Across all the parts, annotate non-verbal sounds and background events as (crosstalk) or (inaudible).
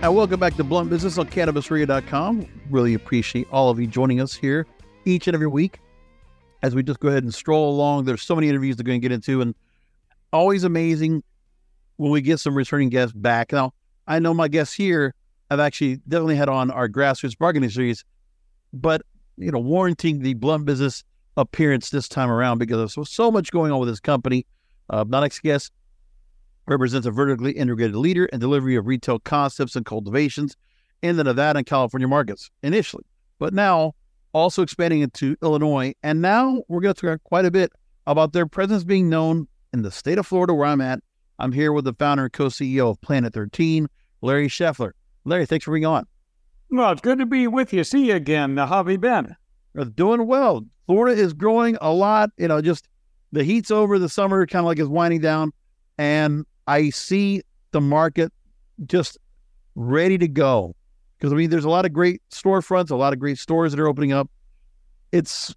And welcome back to Blunt Business on CannabisRadio.com. Really appreciate all of you joining us here each and every week as we just go ahead and stroll along. There's so many interviews they're going to get into, and always amazing when we get some returning guests back. Now, I know my guests here have actually definitely had on our grassroots bargaining series, but you know, warranting the blunt business appearance this time around because there's so much going on with this company. Uh, my next guest represents a vertically integrated leader in delivery of retail concepts and cultivations in the Nevada and California markets initially, but now also expanding into Illinois. And now we're going to talk quite a bit about their presence being known in the state of Florida, where I'm at. I'm here with the founder and co CEO of Planet 13, Larry Scheffler. Larry, thanks for being on. Well, it's good to be with you. See you again. How have you been? Uh, doing well. Florida is growing a lot. You know, just the heat's over, the summer kind of like is winding down. And I see the market just ready to go. Because I mean, there's a lot of great storefronts, a lot of great stores that are opening up. It's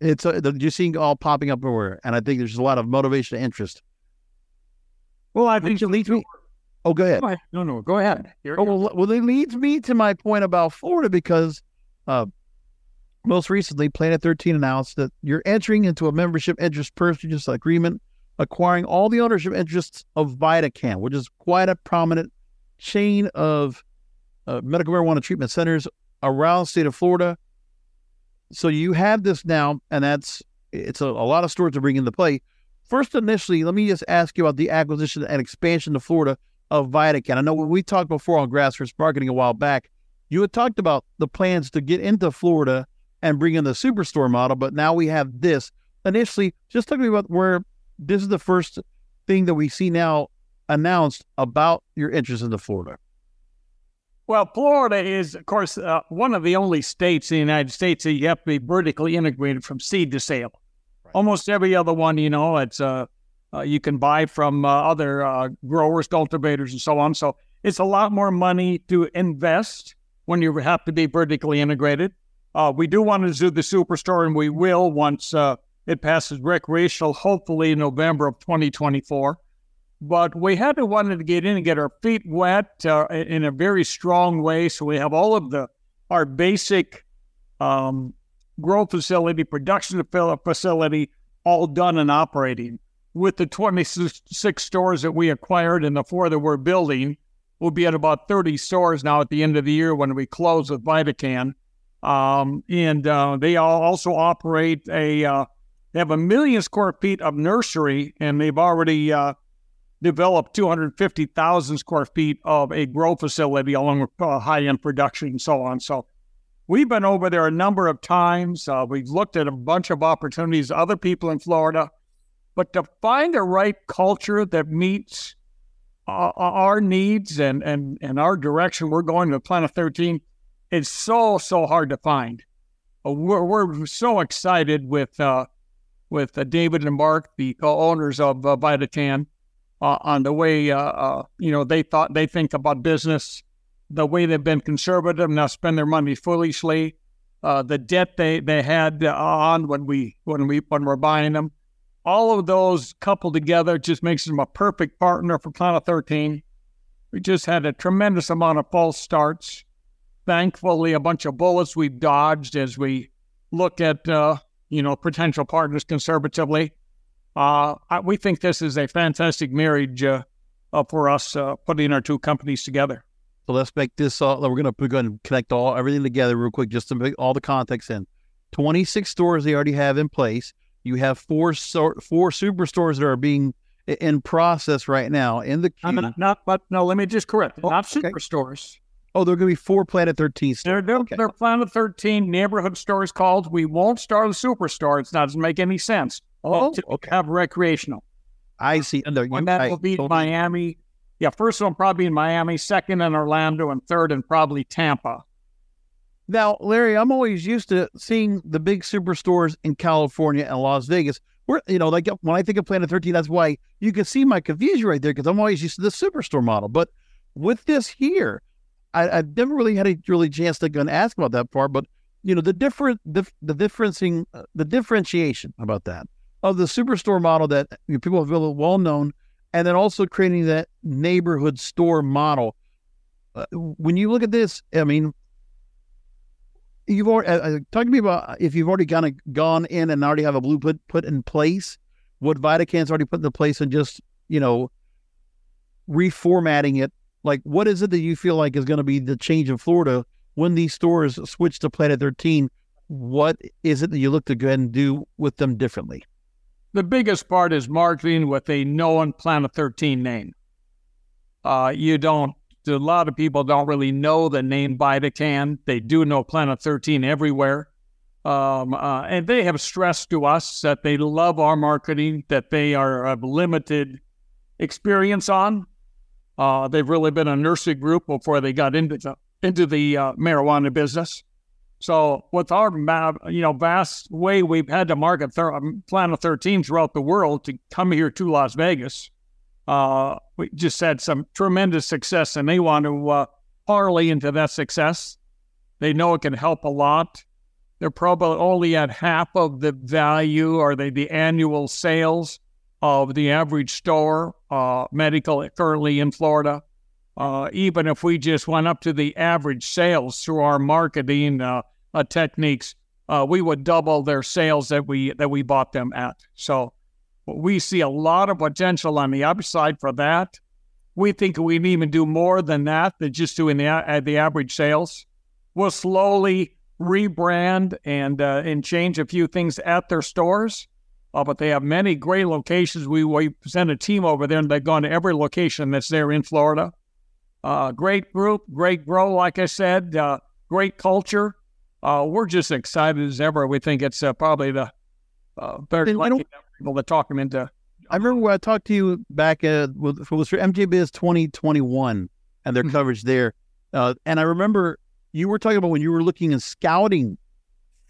it's uh, you're seeing all popping up everywhere, and I think there's a lot of motivation and interest. Well, I think it leads me. Oh, go ahead. Go ahead. No, no, go ahead. You're, oh, well, well, it leads me to my point about Florida because uh, most recently, Planet 13 announced that you're entering into a membership interest purchase agreement acquiring all the ownership interests of VidaCann, which is quite a prominent chain of uh, medical marijuana treatment centers around the state of Florida. So you have this now, and that's it's a, a lot of stores to bring into play. First, initially, let me just ask you about the acquisition and expansion to Florida of VidaCann. I know when we talked before on grassroots marketing a while back, you had talked about the plans to get into Florida and bring in the superstore model, but now we have this. Initially, just talk to me about where this is the first thing that we see now announced about your interest in the Florida. Well, Florida is, of course, uh, one of the only states in the United States that you have to be vertically integrated from seed to sale. Right. Almost every other one, you know, it's uh, uh you can buy from uh, other uh, growers, cultivators, and so on. So it's a lot more money to invest when you have to be vertically integrated. Uh, we do want to do the superstore, and we will once it passes recreational, hopefully in November of 2024. But we had to wanted to get in and get our feet wet uh, in a very strong way. So we have all of the our basic um, grow facility, production facility, all done and operating. With the 26 stores that we acquired and the four that we're building, we'll be at about 30 stores now at the end of the year when we close with VidaCann. Um, and uh, they also operate a uh, they have a million square feet of nursery, and they've already uh, developed 250,000 square feet of a grow facility along with uh, high end production and so on. So we've been over there a number of times. Uh, we've looked at a bunch of opportunities, other people in Florida, but to find the right culture that meets uh, our needs and, and, and our direction, we're going to Planet 13. It's so, so hard to find. Uh, we're, we're so excited with uh, with uh, David and Mark, the owners of uh, VidaCann, uh, on the way uh, uh, you know they thought they think about business, the way they've been conservative now spend their money foolishly, uh, the debt they they had on when we when we when we're buying them, all of those coupled together just makes them a perfect partner for Planet 13. We just had a tremendous amount of false starts. Thankfully, a bunch of bullets we've dodged as we looked at uh, you know, potential partners conservatively. uh, I, we think this is a fantastic marriage uh, uh, for us uh, putting our two companies together. So let's make this. Uh, we're gonna we're gonna connect all everything together real quick, just to make all the context in. Twenty six stores they already have in place. You have four so, four superstores that are being in process right now in the queue. Not, not, but no, let me just correct. Oh, not okay. Oh, they're going to be four Planet 13 stores. They're, they're, Okay. they're Planet 13 neighborhood stores called. We won't start the superstore. It doesn't make any sense. Oh, To okay. Have recreational. I see. And they're- And that will be totally- Miami. Yeah, first one probably in Miami, second in Orlando, and third in probably Tampa. Now, Larry, I'm always used to seeing the big superstores in California and Las Vegas. Where you know, like when I think of Planet 13, that's why you can see my confusion right there because I'm always used to the superstore model. But with this here, I, I've never really had a really chance to go and ask about that part. But you know, the different, the the differencing, uh, the differentiation about that of the superstore model that you know, people have really well known, and then also creating that neighborhood store model. Uh, when you look at this, I mean, you've already uh, uh, talk to me about if you've already kind of gone in and already have a blueprint put in place, what VidaCann's already put into place, and just you know reformatting it. Like, what is it that you feel like is going to be the change in Florida when these stores switch to Planet 13? What is it that you look to go ahead and do with them differently? The biggest part is marketing with a known Planet 13 name. Uh, you don't, a lot of people don't really know the name VidaCann. They do know Planet 13 everywhere. Um, uh, and they have stressed to us that they love our marketing, that they are of limited experience on. Uh, they've really been a nursing group before they got into the, into the uh, marijuana business. So with our you know vast way we've had to market thir- um, Planet 13 throughout the world to come here to Las Vegas, uh, we just had some tremendous success, and they want to uh, parlay into that success. They know it can help a lot. They're probably only at half of the value or they the annual sales of the average store uh, medical currently in Florida. Uh, even if we just went up to the average sales through our marketing uh, uh, techniques, uh, we would double their sales that we that we bought them at. So we see a lot of potential on the upside for that. We think we can even do more than that than just doing the uh, the average sales. We'll slowly rebrand and and change a few things at their stores. Uh, but they have many great locations. We, we send a team over there, and they've gone to every location that's there in Florida. Uh, great group, great grow, like I said, uh, great culture. Uh, we're just excited as ever. We think it's uh, probably the uh, very lucky people to talk them into. I remember when I talked to you back uh, with it was for MJBiz 2021 and their Mhm. coverage there, uh, and I remember you were talking about when you were looking and scouting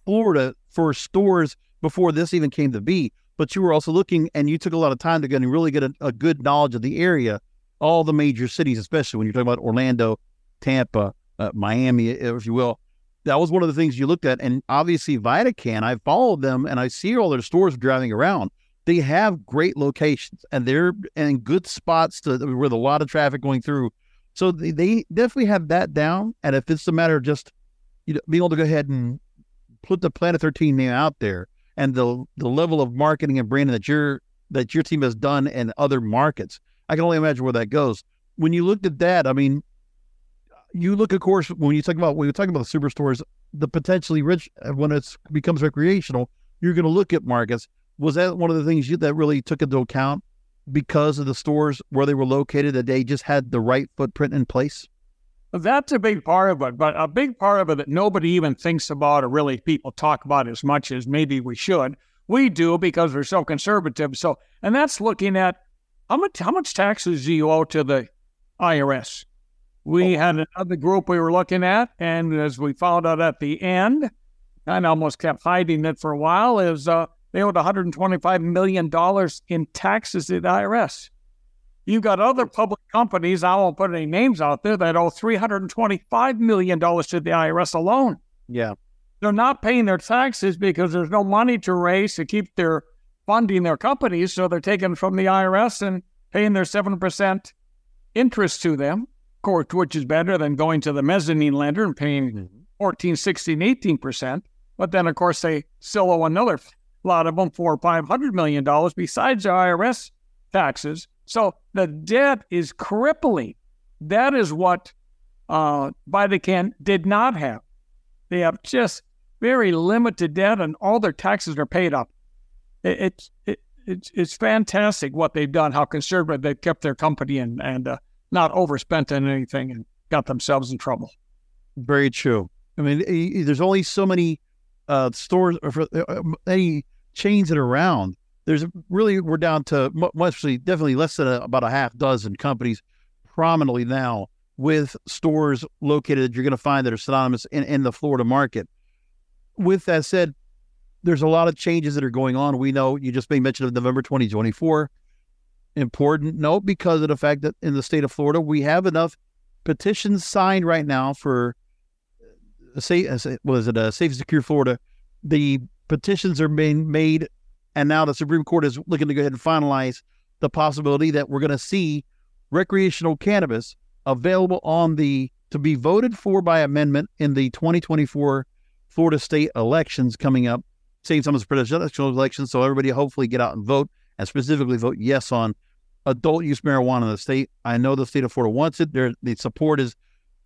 Florida for stores before this even came to be, but you were also looking and you took a lot of time to get and really get a, a good knowledge of the area, all the major cities, especially when you're talking about Orlando, Tampa, uh, Miami, if you will. That was one of the things you looked at, and obviously VidaCann. I followed them and I see all their stores driving around they have great locations and they're in good spots to with a lot of traffic going through. So they, they definitely have that down. And if it's a matter of just you know being able to go ahead and put the Planet 13 name out there and the the level of marketing and branding that your that your team has done in other markets, I can only imagine where that goes. When you looked at that, I mean, you look, of course, when you talk about when you're talking about the superstores, the potentially rich when it becomes recreational, you're going to look at markets. Was that one of the things you, that really took into account because of the stores where they were located that they just had the right footprint in place That's a big part of it, but a big part of it that nobody even thinks about or really people talk about as much as maybe we should. We do because we're so conservative. So, and that's looking at how much how much taxes do you owe to the IRS? We had another group we were looking at, and as we found out at the end, and almost kept hiding it for a while, is uh, they owed 125 million dollars in taxes to the IRS. You've got other public companies, I won't put any names out there, that owe $325 million to the IRS alone. yeah They're not paying their taxes because there's no money to raise to keep their funding their companies. So they're taking from the IRS and paying their 7% interest to them, of course, which is better than going to the mezzanine lender and paying mm-hmm. 14, 16, 18%. But then, of course, they still owe another lot of them four or five hundred million dollars besides the IRS taxes. So the debt is crippling. That is what uh, VidaCann did not have. They have just very limited debt, and all their taxes are paid up. It, it's it, it's it's fantastic what they've done. How conservative they've kept their company and and uh, not overspent on anything and got themselves in trouble. Very true. I mean, there's only so many uh, stores or uh, uh, any chains that are around. There's really we're down to mostly definitely less than a, about a half dozen companies prominently now with stores located that you're going to find that are synonymous in, in the Florida market. With that said, there's a lot of changes that are going on. We know you just made mention of November 2024. Important note because of the fact that in the state of Florida, we have enough petitions signed right now for uh, say, uh, was it a safe and secure Florida? The petitions are being made, and now the Supreme Court is looking to go ahead and finalize the possibility that we're going to see recreational cannabis available on the to be voted for by amendment in the 2024 Florida state elections coming up. Same time as presidential elections, so everybody hopefully get out and vote, and specifically vote yes on adult use marijuana in the state. I know the state of Florida wants it. Their, the support is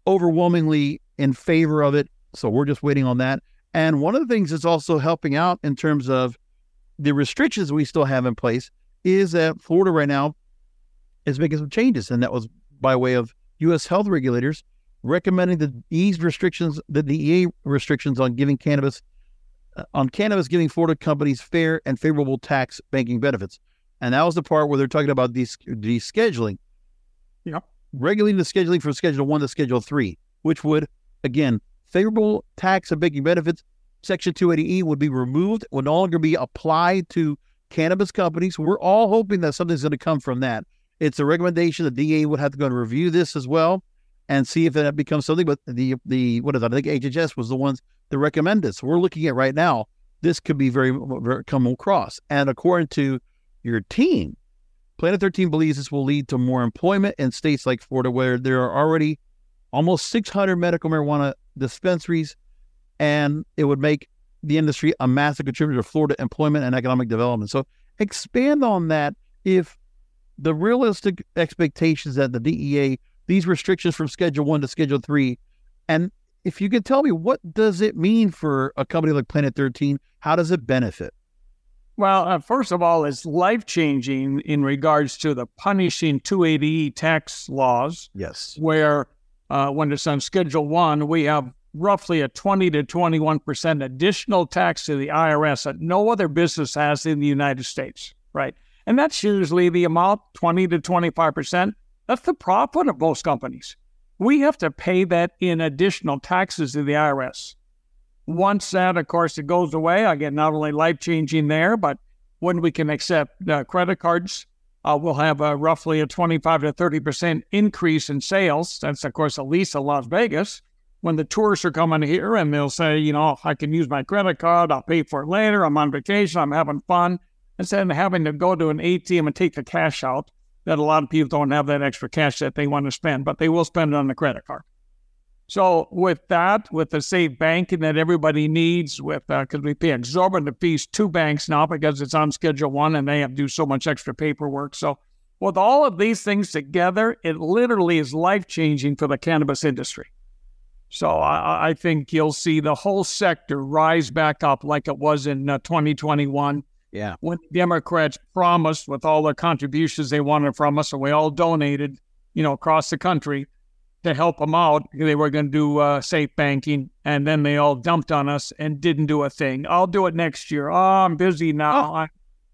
overwhelmingly in favor of it. So we're just waiting on that. And one of the things that's also helping out in terms of the restrictions we still have in place is that Florida right now is making some changes. And that was by way of U.S. health regulators recommending the ease restrictions, the DEA restrictions on giving cannabis, uh, on cannabis giving Florida companies fair and favorable tax banking benefits. And that was the part where they're talking about de- descheduling. Yeah. Regulating the scheduling from Schedule 1 to Schedule 3, which would, again, favorable tax and banking benefits, Section 280E would be removed, would no longer be applied to cannabis companies. We're all hoping that something's going to come from that. It's a recommendation. The DEA would have to go and review this as well and see if that becomes something. But the the what is that? I think HHS was the ones that recommended. So we're looking at right now. This could be very, very come across. And according to your team, Planet 13 believes this will lead to more employment in states like Florida, where there are already almost 600 medical marijuana dispensaries, and it would make the industry a massive contributor to Florida employment and economic development. So expand on that if the realistic expectations that the DEA, these restrictions from Schedule 1 to Schedule 3, and if you could tell me what does it mean for a company like Planet 13? How does it benefit? Well, uh, first of all, it's life changing in regards to the punishing 280E tax laws. Yes. Where uh, when it's on Schedule One, we have roughly a 20 to 21 percent additional tax to the IRS that no other business has in the United States, right? And that's usually the amount 20 to 25 percent. That's the profit of most companies. We have to pay that in additional taxes to the IRS. Once that, of course, it goes away, I get not only life changing there, but when we can accept uh, credit cards uh, we'll have a, roughly a 25 to 30% increase in sales. That's, of course, at least in Las Vegas. When the tourists are coming here and they'll say, you know, I can use my credit card, I'll pay for it later, I'm on vacation, I'm having fun, instead of having to go to an ATM and take the cash out, that a lot of people don't have that extra cash that they want to spend, but they will spend it on the credit card. So with that, with the safe banking that everybody needs, with because uh, we pay exorbitant fees to banks now because it's on Schedule One and they have to do so much extra paperwork. So with all of these things together, it literally is life changing for the cannabis industry. So I, I, think you'll see the whole sector rise back up like it was in uh, 2021. Yeah, when Democrats promised with all the contributions they wanted from us, and we all donated, you know, across the country to help them out. They were going to do uh, safe banking, and then they all dumped on us and didn't do a thing. I'll do it next year. Oh, I'm busy now. Oh.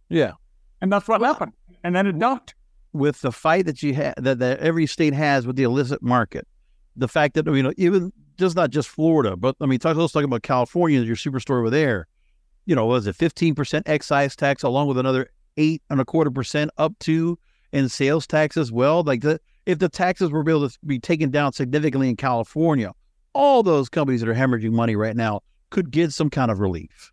yeah, and that's what happened. And then it dumped. With the fight that you had, that, that every state has with the illicit market, the fact that you know, even just not just Florida, but I mean, talk, let's talk about California, your superstore over there. You know, was it fifteen percent excise tax along with another eight and a quarter percent up to in sales tax as well? Like that if the taxes were able to be taken down significantly in California, all those companies that are hemorrhaging money right now could get some kind of relief.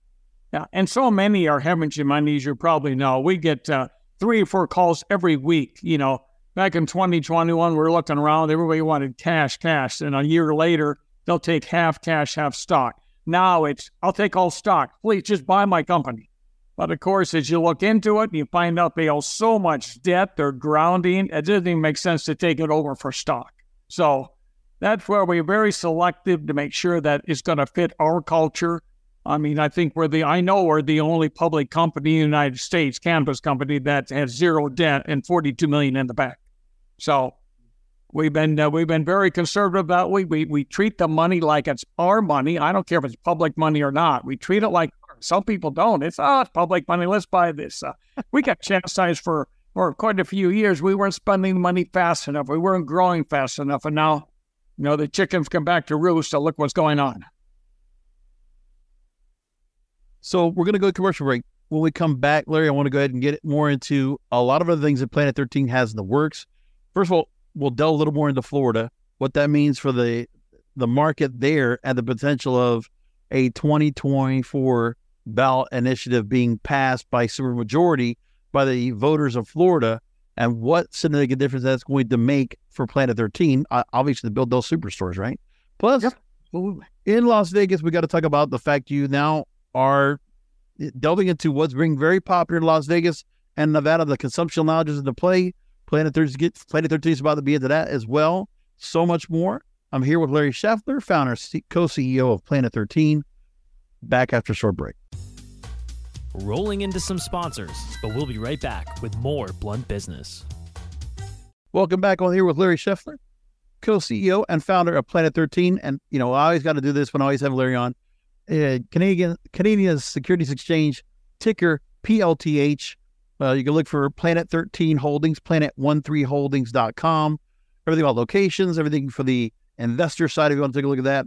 Yeah, and so many are hemorrhaging money, as you probably know. We get uh, three or four calls every week. You know, back in 2021, we are looking around, everybody wanted cash, cash. And a year later, they'll take half cash, half stock. Now it's, I'll take all stock. Please just buy my company. But of course, as you look into it, you find out they owe so much debt, they're grounding. It doesn't even make sense to take it over for stock. So that's where we're very selective to make sure that it's going to fit our culture. I mean, I think we're the, I know we're the only public company in the United States, cannabis company, that has zero debt and 42 million in the bank. So we've been, uh, we've been very conservative that way. We, we treat the money like it's our money. I don't care if it's public money or not. We treat it like some people don't. It's, oh, it's public money. Let's buy this. Uh, we got chastised for, for quite a few years. We weren't spending money fast enough. We weren't growing fast enough. And now, you know, the chickens come back to roost. So look what's going on. So we're going to go to commercial break. When we come back, Larry, I want to go ahead and get more into a lot of other things that Planet 13 has in the works. First of all, we'll delve a little more into Florida, what that means for the the market there and the potential of a 2024 ballot initiative being passed by supermajority by the voters of Florida and what significant difference that's going to make for Planet 13, obviously to build those superstores, right? Plus, yep. in Las Vegas, we got to talk about the fact you now are eh, delving into what's being very popular in Las Vegas and Nevada. The consumption lounges into play. Planet 13, Planet 13 is about to be into that as well. So much more. I'm here with Larry Scheffler, founder, co CEO of Planet 13. Back after short break. Rolling into some sponsors, but we'll be right back with more Blunt Business. Welcome back on here with Larry Scheffler, co CEO and founder of Planet 13. And, you know, I always got to do this when I always have Larry on uh, Canadian Canadian Securities Exchange ticker PLTH. Uh, you can look for Planet 13 Holdings, planet13holdings.com. Everything about locations, everything for the investor side. If you want to take a look at that,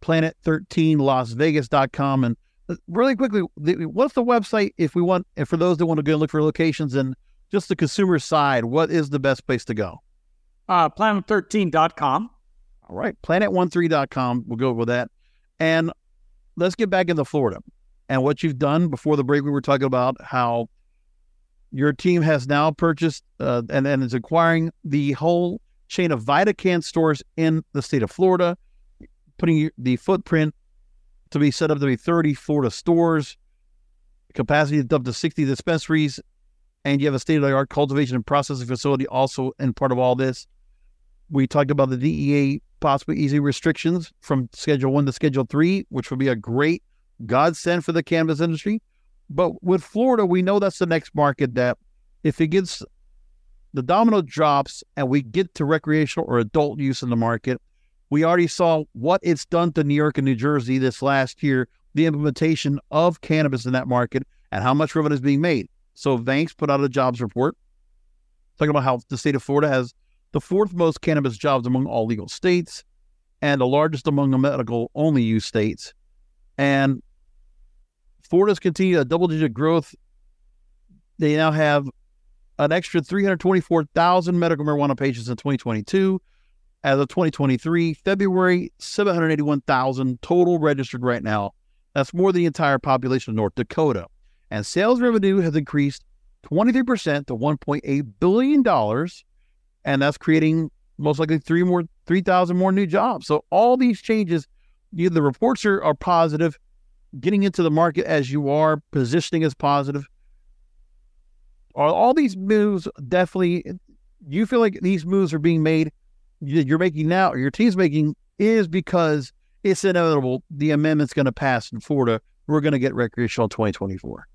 planet13lasvegas.com. And uh, really quickly, what's the website if we want, and for those that want to go and look for locations and just the consumer side, what is the best place to go? Uh, planet13.com. All right, planet13.com. We'll go with that. And let's get back into Florida and what you've done before the break. We were talking about how your team has now purchased uh, and, and is acquiring the whole chain of VidaCann stores in the state of Florida, putting the footprint to be set up to be 30 Florida stores, capacity up to 60 dispensaries, and you have a state of the art cultivation and processing facility also in part of all this. We talked about the DEA possibly easy restrictions from Schedule 1 to Schedule 3, which would be a great godsend for the cannabis industry. But with Florida, we know that's the next market that if it gets the domino drops and we get to recreational or adult use in the market, we already saw what it's done to New York and New Jersey this last year, the implementation of cannabis in that market and how much revenue is being made. So Vangst put out a jobs report talking about how the state of Florida has the fourth most cannabis jobs among all legal states, and the largest among the medical only use states. And Florida's continued a double digit growth. They now have an extra 324,000 medical marijuana patients in 2022. As of 2023, February, 781,000 total registered right now. That's more than the entire population of North Dakota. And sales revenue has increased 23% to $1.8 billion and that's creating most likely three more, three thousand more new jobs. So all these changes, you, the reports are, are positive. Getting into the market as you are, positioning as positive. Are all these moves definitely? You feel like these moves are being made? You're making now, or your team's making, is because it's inevitable. The amendment's going to pass in Florida. We're going to get recreational 2024.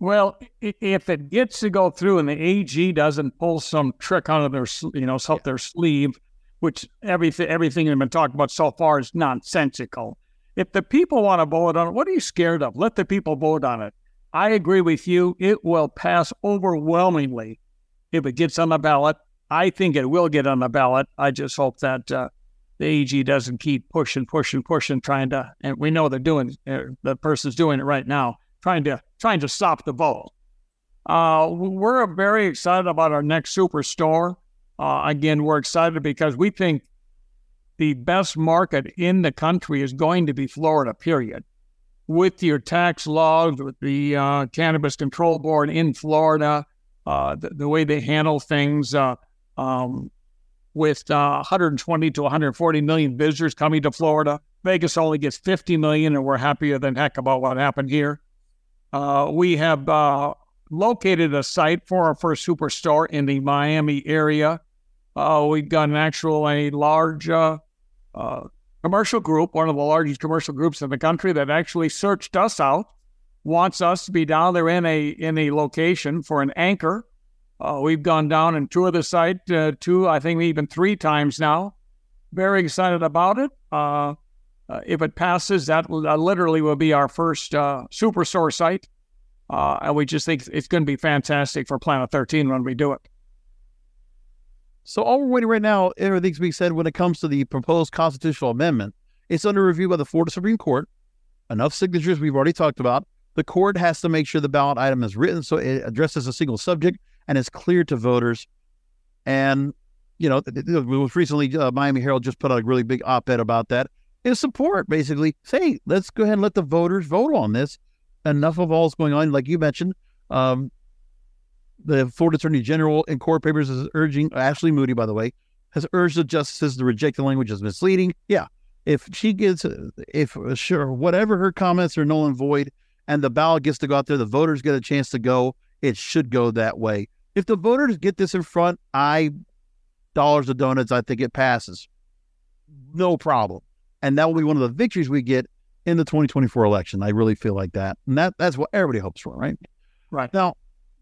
Well, if it gets to go through and the AG doesn't pull some trick out of their, you know, up their sleeve, which everything everything they've been talking about so far is nonsensical. If the people want to vote on it, what are you scared of? Let the people vote on it. I agree with you. It will pass overwhelmingly if it gets on the ballot. I think it will get on the ballot. I just hope that uh, the AG doesn't keep pushing, pushing, pushing, trying to. And we know they're doing. Uh, the person's doing it right now trying to trying to stop the vote. Uh, we're very excited about our next superstore. Uh, again, we're excited because we think the best market in the country is going to be Florida. Period. With your tax laws, with the uh, Cannabis Control Board in Florida, uh, the, the, way they handle things, uh, um, with 120 uh, to 140 million visitors coming to Florida, Vegas only gets 50 million, and we're happier than heck about what happened here. Uh, we have uh, located a site for our first superstore in the Miami area. Uh, we've got an actual a large uh, uh, commercial group, one of the largest commercial groups in the country, that actually searched us out, wants us to be down there in a in a location for an anchor. Uh, we've gone down and toured the site uh, two, I think even three times now. Very excited about it. Uh, uh if it passes, that literally will be our first uh, superstore site. and we just think it's going to be fantastic for Planet 13 when we do it. So all we're waiting right now, everything's being said when it comes to the proposed constitutional amendment. It's under review by the Florida Supreme Court. Enough signatures we've already talked about. The court has to make sure the ballot item is written so it addresses a single subject and is clear to voters. And you know, it was recently uh, Miami Herald just put out a really big op-ed about that. In support, basically, say let's go ahead and let the voters vote on this. Enough of all all's going on, like you mentioned. Um, the Florida Attorney General in court papers is urging Ashley Moody, by the way, has urged the justices to reject the language as misleading. Yeah, if she gets, if uh, sure, whatever her comments are null and void, and the ballot gets to go out there, the voters get a chance to go. It should go that way. If the voters get this in front, I dollars of donuts. I think it passes, no problem, and that will be one of the victories we get in the 2024 election. I really feel like that, and that that's what everybody hopes for, right? Right now,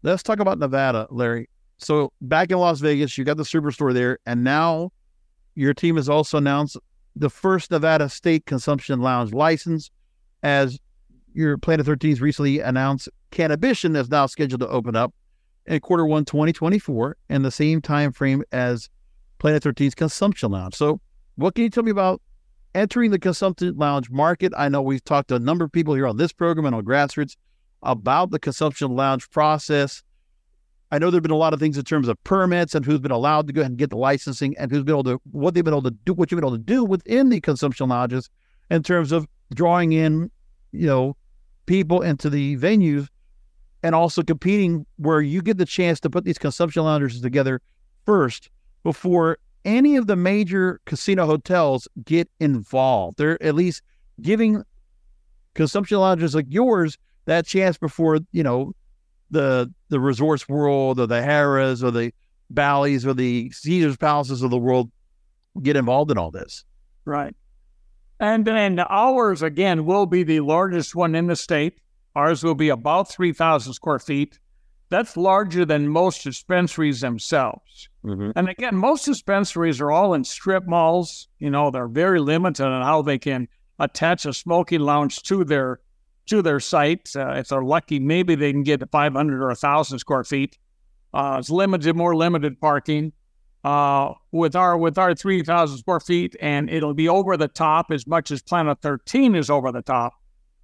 let's talk about Nevada, Larry. So back in Las Vegas, you got the superstore there, and now your team has also announced the first Nevada State Consumption Lounge license, as your Planet 13's recently announced. Cannabition is now scheduled to open up in quarter one 2024 in the same time frame as Planet 13's Consumption Lounge. So, what can you tell me about entering the Consumption Lounge market? I know we've talked to a number of people here on this program and on grassroots about the consumption lounge process. I know there have been a lot of things in terms of permits and who's been allowed to go ahead and get the licensing and who's been able to what they've been able to do, what you've been able to do within the consumption lounges in terms of drawing in, you know, people into the venues and also competing where you get the chance to put these consumption lounges together first before any of the major casino hotels get involved. They're at least giving consumption lounges like yours that chance before you know the the resorts world or the Harrah's or the Bally's or the Caesar's Palaces of the world get involved in all this. Right. And then ours again will be the largest one in the state. Ours will be about three thousand square feet. That's larger than most dispensaries themselves. Mm-hmm. And again, most dispensaries are all in strip malls. You know, they're very limited on how they can attach a smoking lounge to their to their site. Uh, if they're lucky, maybe they can get to 500 or 1,000 square feet. Uh, it's limited, more limited parking. Uh, with our with our 3,000 square feet, and it'll be over the top as much as Planet 13 is over the top.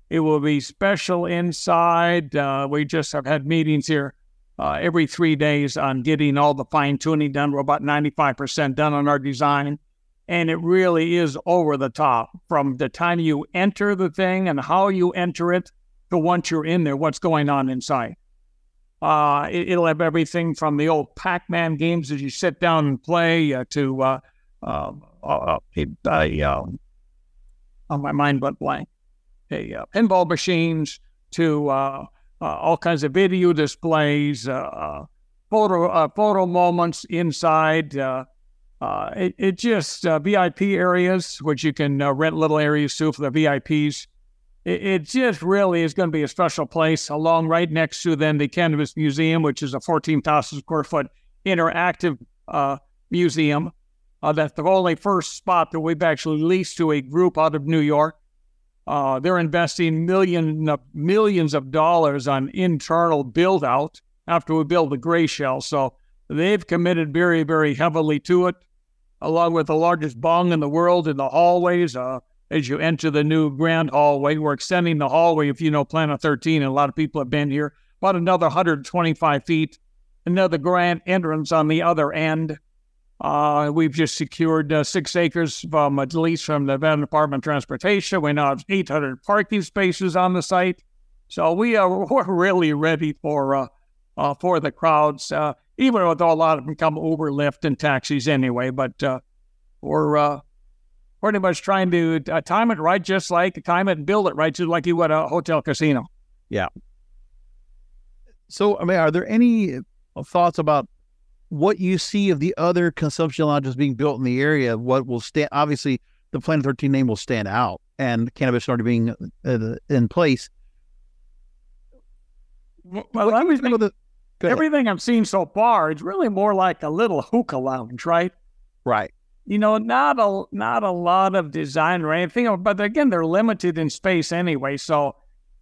It will be special inside. Uh, we just have had meetings here uh, every three days on getting all the fine tuning done. We're about 95% done on our design and it really is over the top from the time you enter the thing and how you enter it to once you're in there, what's going on inside. Uh, it, will have everything from the old Pac-Man games as you sit down and play uh, to uh, uh, uh, uh on my mind went blank. Hey, pinball machines to all kinds of video displays, photo photo moments inside. Uh, it, it just uh, VIP areas, which you can uh, rent little areas to for the VIPs. It, it just really is going to be a special place, along right next to then the Cannabis Museum, which is a 14,000 square foot interactive uh, museum. Uh, that's the only first spot that we've actually leased to a group out of New York. They're investing million, millions of dollars on internal build out after we build the gray shell. So They've committed very, very heavily to it, along with the largest bong in the world in the hallways. Uh, as you enter the new grand hallway, we're extending the hallway. If you know Planet 13, and a lot of people have been here, about another 125 feet. Another grand entrance on the other end. Uh, we've just secured uh, six acres from at lease from the Nevada Department of Transportation. We now have 800 parking spaces on the site, so we are (laughs) we're really ready for uh, uh for the crowds. Uh, even though a lot of them come Uber, Lyft, and taxis anyway. But uh, we're uh, pretty much trying to uh, time it right, just like time it and build it right, just like you would a hotel casino. Yeah. So, I mean, are there any thoughts about what you see of the other consumption lodges being built in the area? What will stand? Obviously, the Planet 13 name will stand out, and cannabis already being uh, in place. Well, everything, the, everything I've seen so far is really more like a little hookah lounge, right? Right. You know, not a not a lot of design or anything, but again, they're limited in space anyway. So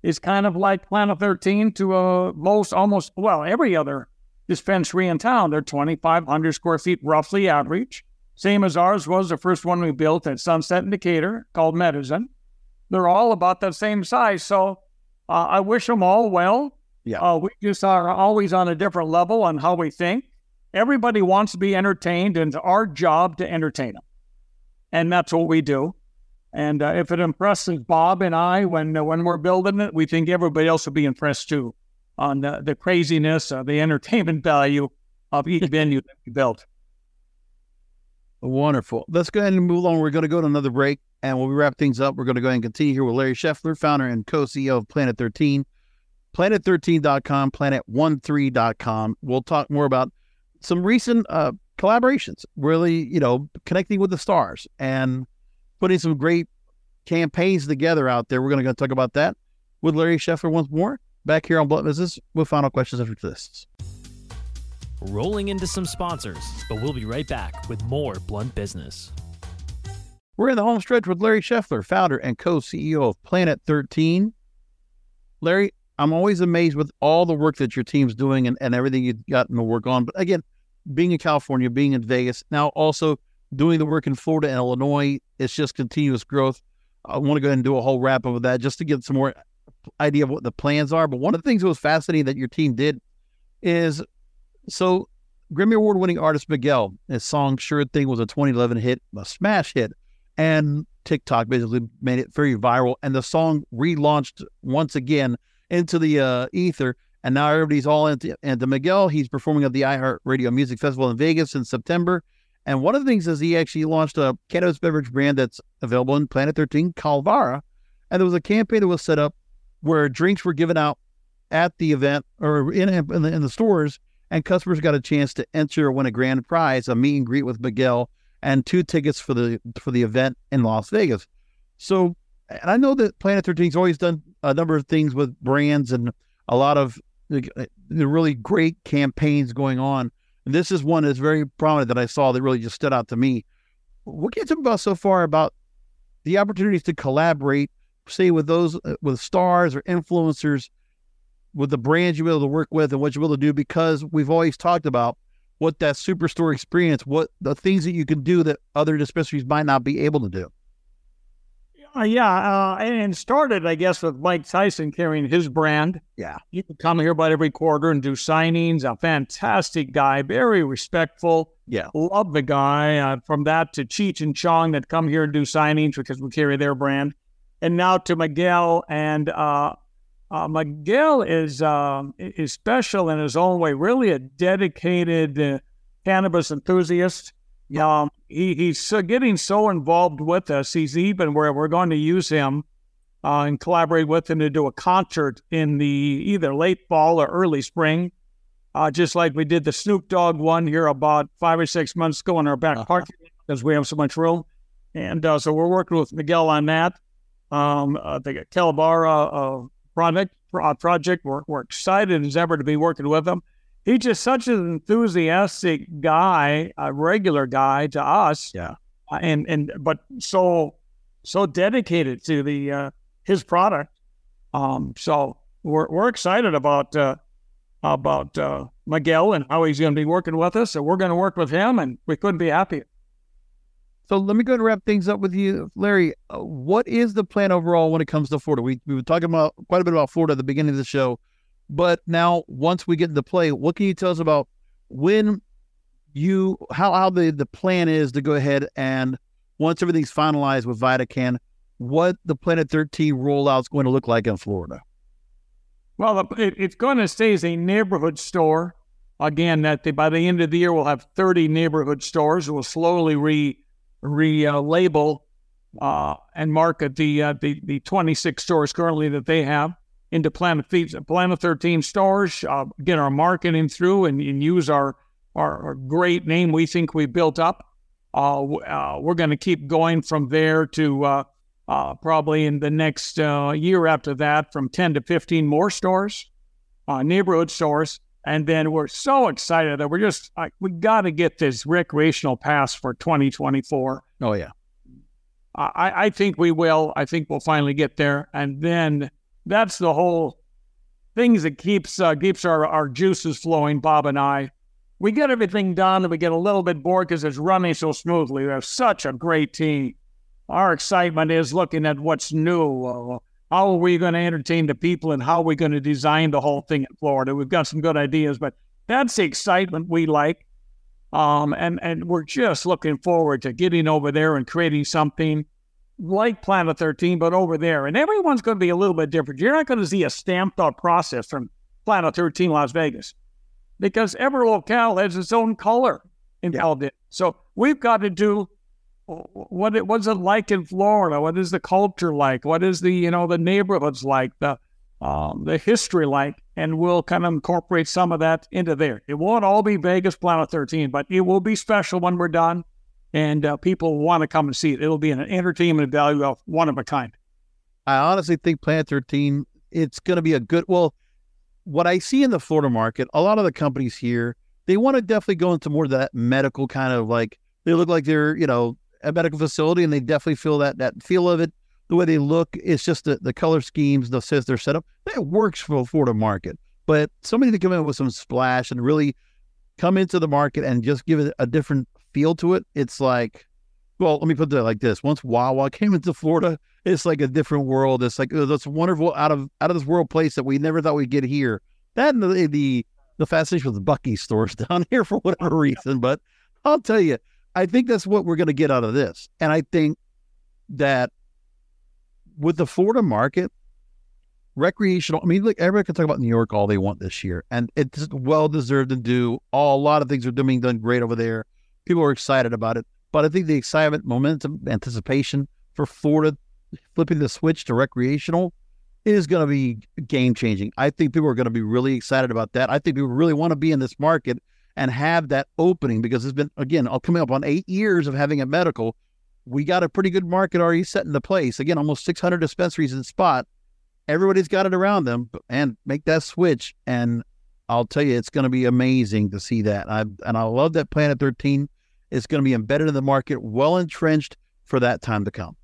it's kind of like Planet 13 to uh, most almost well every other dispensary in town. They're 2,500 square feet roughly average, same as ours was the first one we built at Sunset in Decatur called Medizin. They're all about the same size. So uh, I wish them all well. Yeah. Uh, we just are always on a different level on how we think. Everybody wants to be entertained, and it's our job to entertain them. And that's what we do. And uh, if it impresses Bob and I when uh, when we're building it, we think everybody else will be impressed too on the, the craziness, uh, the (laughs) entertainment value of each venue that we built. Wonderful. Let's go ahead and move on. We're going to go to another break, and when we wrap things up, we're going to go ahead and continue here with Larry Scheffler, founder and co-CEO of Planet 13 planet13.com, planet13.com. We'll talk more about some recent uh, collaborations, really, you know, connecting with the stars and putting some great campaigns together out there. We're going to talk about that with Larry Scheffler once more. Back here on Blunt Business with final questions after this. Rolling into some sponsors, but we'll be right back with more Blunt Business. We're in the home stretch with Larry Scheffler, founder and co CEO of Planet 13. Larry, I'm always amazed with all the work that your team's doing and, and everything you've gotten to work on. But again, being in California, being in Vegas, now also doing the work in Florida and Illinois, it's just continuous growth. I want to go ahead and do a whole wrap up of that just to get some more idea of what the plans are. But one of the things that was fascinating that your team did is so Grammy Award winning artist Miguel, his song Sure Thing was a 2011 hit, a smash hit. And TikTok basically made it very viral. And the song relaunched once again into the uh, ether. And now everybody's all into, into Miguel. He's performing at the iHeart Radio Music Festival in Vegas in September. And one of the things is he actually launched a cannabis beverage brand that's available in Planet 13, Calvara. And there was a campaign that was set up where drinks were given out at the event or in, in, the, in the stores, and customers got a chance to enter or win a grand prize, a meet and greet with Miguel, and two tickets for the for the event in Las Vegas. So, and I know that Planet 13's always done a number of things with brands and a lot of the really great campaigns going on. And this is one that's very prominent that I saw that really just stood out to me. What can you talk about so far about the opportunities to collaborate, say with those uh, with stars or influencers, with the brands you're able to work with and what you're able to do? Because we've always talked about what that superstore experience, what the things that you can do that other dispensaries might not be able to do. Uh, yeah, uh, and started, I guess, with Mike Tyson carrying his brand. Yeah. you would come here about every quarter and do signings. A fantastic guy, very respectful. Yeah. Love the guy. Uh, from that to Cheech and Chong that come here and do signings because we carry their brand. And now to Miguel. And uh, uh Miguel is, um, is special in his own way, really a dedicated uh, cannabis enthusiast. Um, he, he's getting so involved with us. He's even where we're going to use him uh, and collaborate with him to do a concert in the either late fall or early spring, uh, just like we did the Snoop Dogg one here about five or six months ago in our back uh-huh. parking because we have so much room. And uh, so we're working with Miguel on that. Um, uh, the Calabara uh, project, project. We're, we're excited as ever to be working with him he's just such an enthusiastic guy, a regular guy to us. Yeah. Uh, and and but so so dedicated to the uh, his product. Um, so we're we're excited about uh, about uh, Miguel and how he's going to be working with us. So we're going to work with him, and we couldn't be happier. So let me go and wrap things up with you, Larry. Uh, what is the plan overall when it comes to Florida? We we were talking about quite a bit about Florida at the beginning of the show. But now, once we get into play, what can you tell us about when you how how the the plan is to go ahead and once everything's finalized with VidaCann, what the Planet 13 rollout is going to look like in Florida? Well, it, it's going to stay as a neighborhood store. Again, that by the end of the year we'll have 30 neighborhood stores. We'll slowly re re uh, uh, and market the, uh, the the 26 stores currently that they have into Planet Planet 13 stores, uh, get our marketing through, and, and use our, our, our great name we think we built up. Uh, uh, we're going to keep going from there to uh, uh, probably in the next uh, year after that, from 10 to 15 more stores, neighborhood stores. And then we're so excited that we're just, we got to get this recreational pass for 2024. Oh, yeah. I, I think we will. I think we'll finally get there. And then that's the whole things that keeps uh, keeps our, our juices flowing, Bob and I. We get everything done and we get a little bit bored because it's running so smoothly. We have such a great team. Our excitement is looking at what's new. Uh, how are we going to entertain the people and how are we going to design the whole thing in Florida? We've got some good ideas, but that's the excitement we like. Um, and, and we're just looking forward to getting over there and creating something like Planet 13, but over there. And everyone's going to be a little bit different. You're not going to see a stamped out process from Planet 13 Las Vegas because every locale has its own color involved yeah. in. So we've got to do what it was it like in Florida? What is the culture like? What is the you know the neighborhoods like? The um, the history like? And we'll kind of incorporate some of that into there. It won't all be Vegas Planet 13, but it will be special when we're done and uh, people want to come and see it. It'll be an entertainment value of one of a kind. I honestly think Planet 13, it's going to be a good. Well, what I see in the Florida market, a lot of the companies here, they want to definitely go into more of that medical kind of like, they look like they're, you know, a medical facility and they definitely feel that, that feel of it. The way they look, it's just the, the color schemes, the says they're set up. That works for the Florida market. But somebody to come in with some splash and really come into the market and just give it a different feel to it. It's like, well, let me put it like this: once Wawa came into Florida, it's like a different world. It's like oh, this wonderful out of out of this world place that we never thought we'd get here. That and the the, the fascination with Buc-ee's stores (laughs) down here for whatever reason. But I'll tell you, I think that's what we're going to get out of this, and I think that with the Florida market, recreational. I mean, look, everybody can talk about New York all they want this year, and it's well deserved and due. All a lot of things are doing done great over there. People are excited about it, but I think the excitement, momentum, anticipation for Florida flipping the switch to recreational is going to be game changing. I think people are going to be really excited about that. I think people really want to be in this market and have that opening because it's been again coming up on eight years of having a medical. We got a pretty good market already set into place. Again, almost 600 dispensaries in spot everybody's got it around them and make that switch. And I'll tell you, it's going to be amazing to see that. I, and I love that Planet 13 is going to be embedded in the market, well entrenched for that time to come.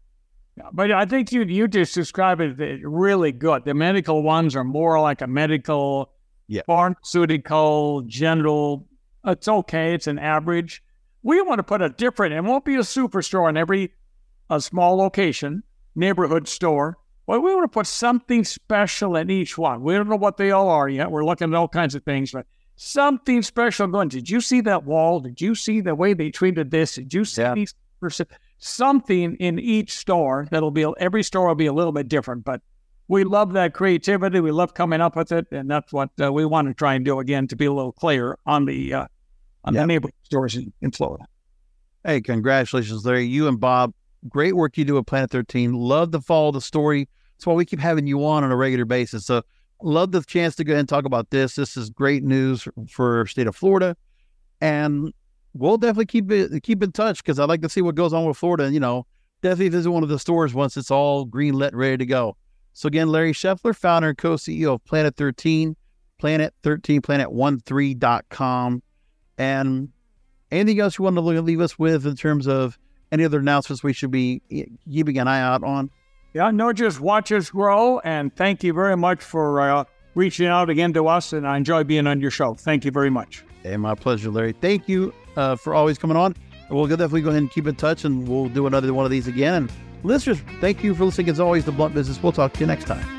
But I think you you just described it really good. The medical ones are more like a medical, yeah. pharmaceutical, general. It's okay. It's an average. We want to put a different. It won't be a superstore in every a small location, neighborhood store. Well, we want to put something special in each one. We don't know what they all are yet. We're looking at all kinds of things, but something special going. Did you see that wall? Did you see the way they treated this? Did you see yeah. these something in each store that'll be every store will be a little bit different, but we love that creativity. We love coming up with it, and that's what uh, we want to try and do again to be a little clearer on the uh, on the neighborhood stores in, in Florida. Hey, congratulations, Larry! You and Bob, great work you do at Planet Thirteen. Love to follow the story that's why we keep having you on on a regular basis. So love the chance to go ahead and talk about this. This is great news for state of Florida, and we'll definitely keep it keep in touch because I'd like to see what goes on with Florida. And you know, definitely visit one of the stores once it's all green lit, ready to go. So again, Larry Scheffler, founder and co-CEO of Planet 13, Planet 13, Planet13.com. And anything else you want to leave us with in terms of any other announcements we should be eh, keeping an eye out on? Yeah, no, just watch us grow. And thank you very much for uh, reaching out again to us. And I enjoy being on your show. Thank you very much. Hey, my pleasure, Larry. Thank you uh, for always coming on. We'll definitely go ahead and keep in touch and we'll do another one of these again. And listeners, thank you for listening as always to Blunt Business. We'll talk to you next time.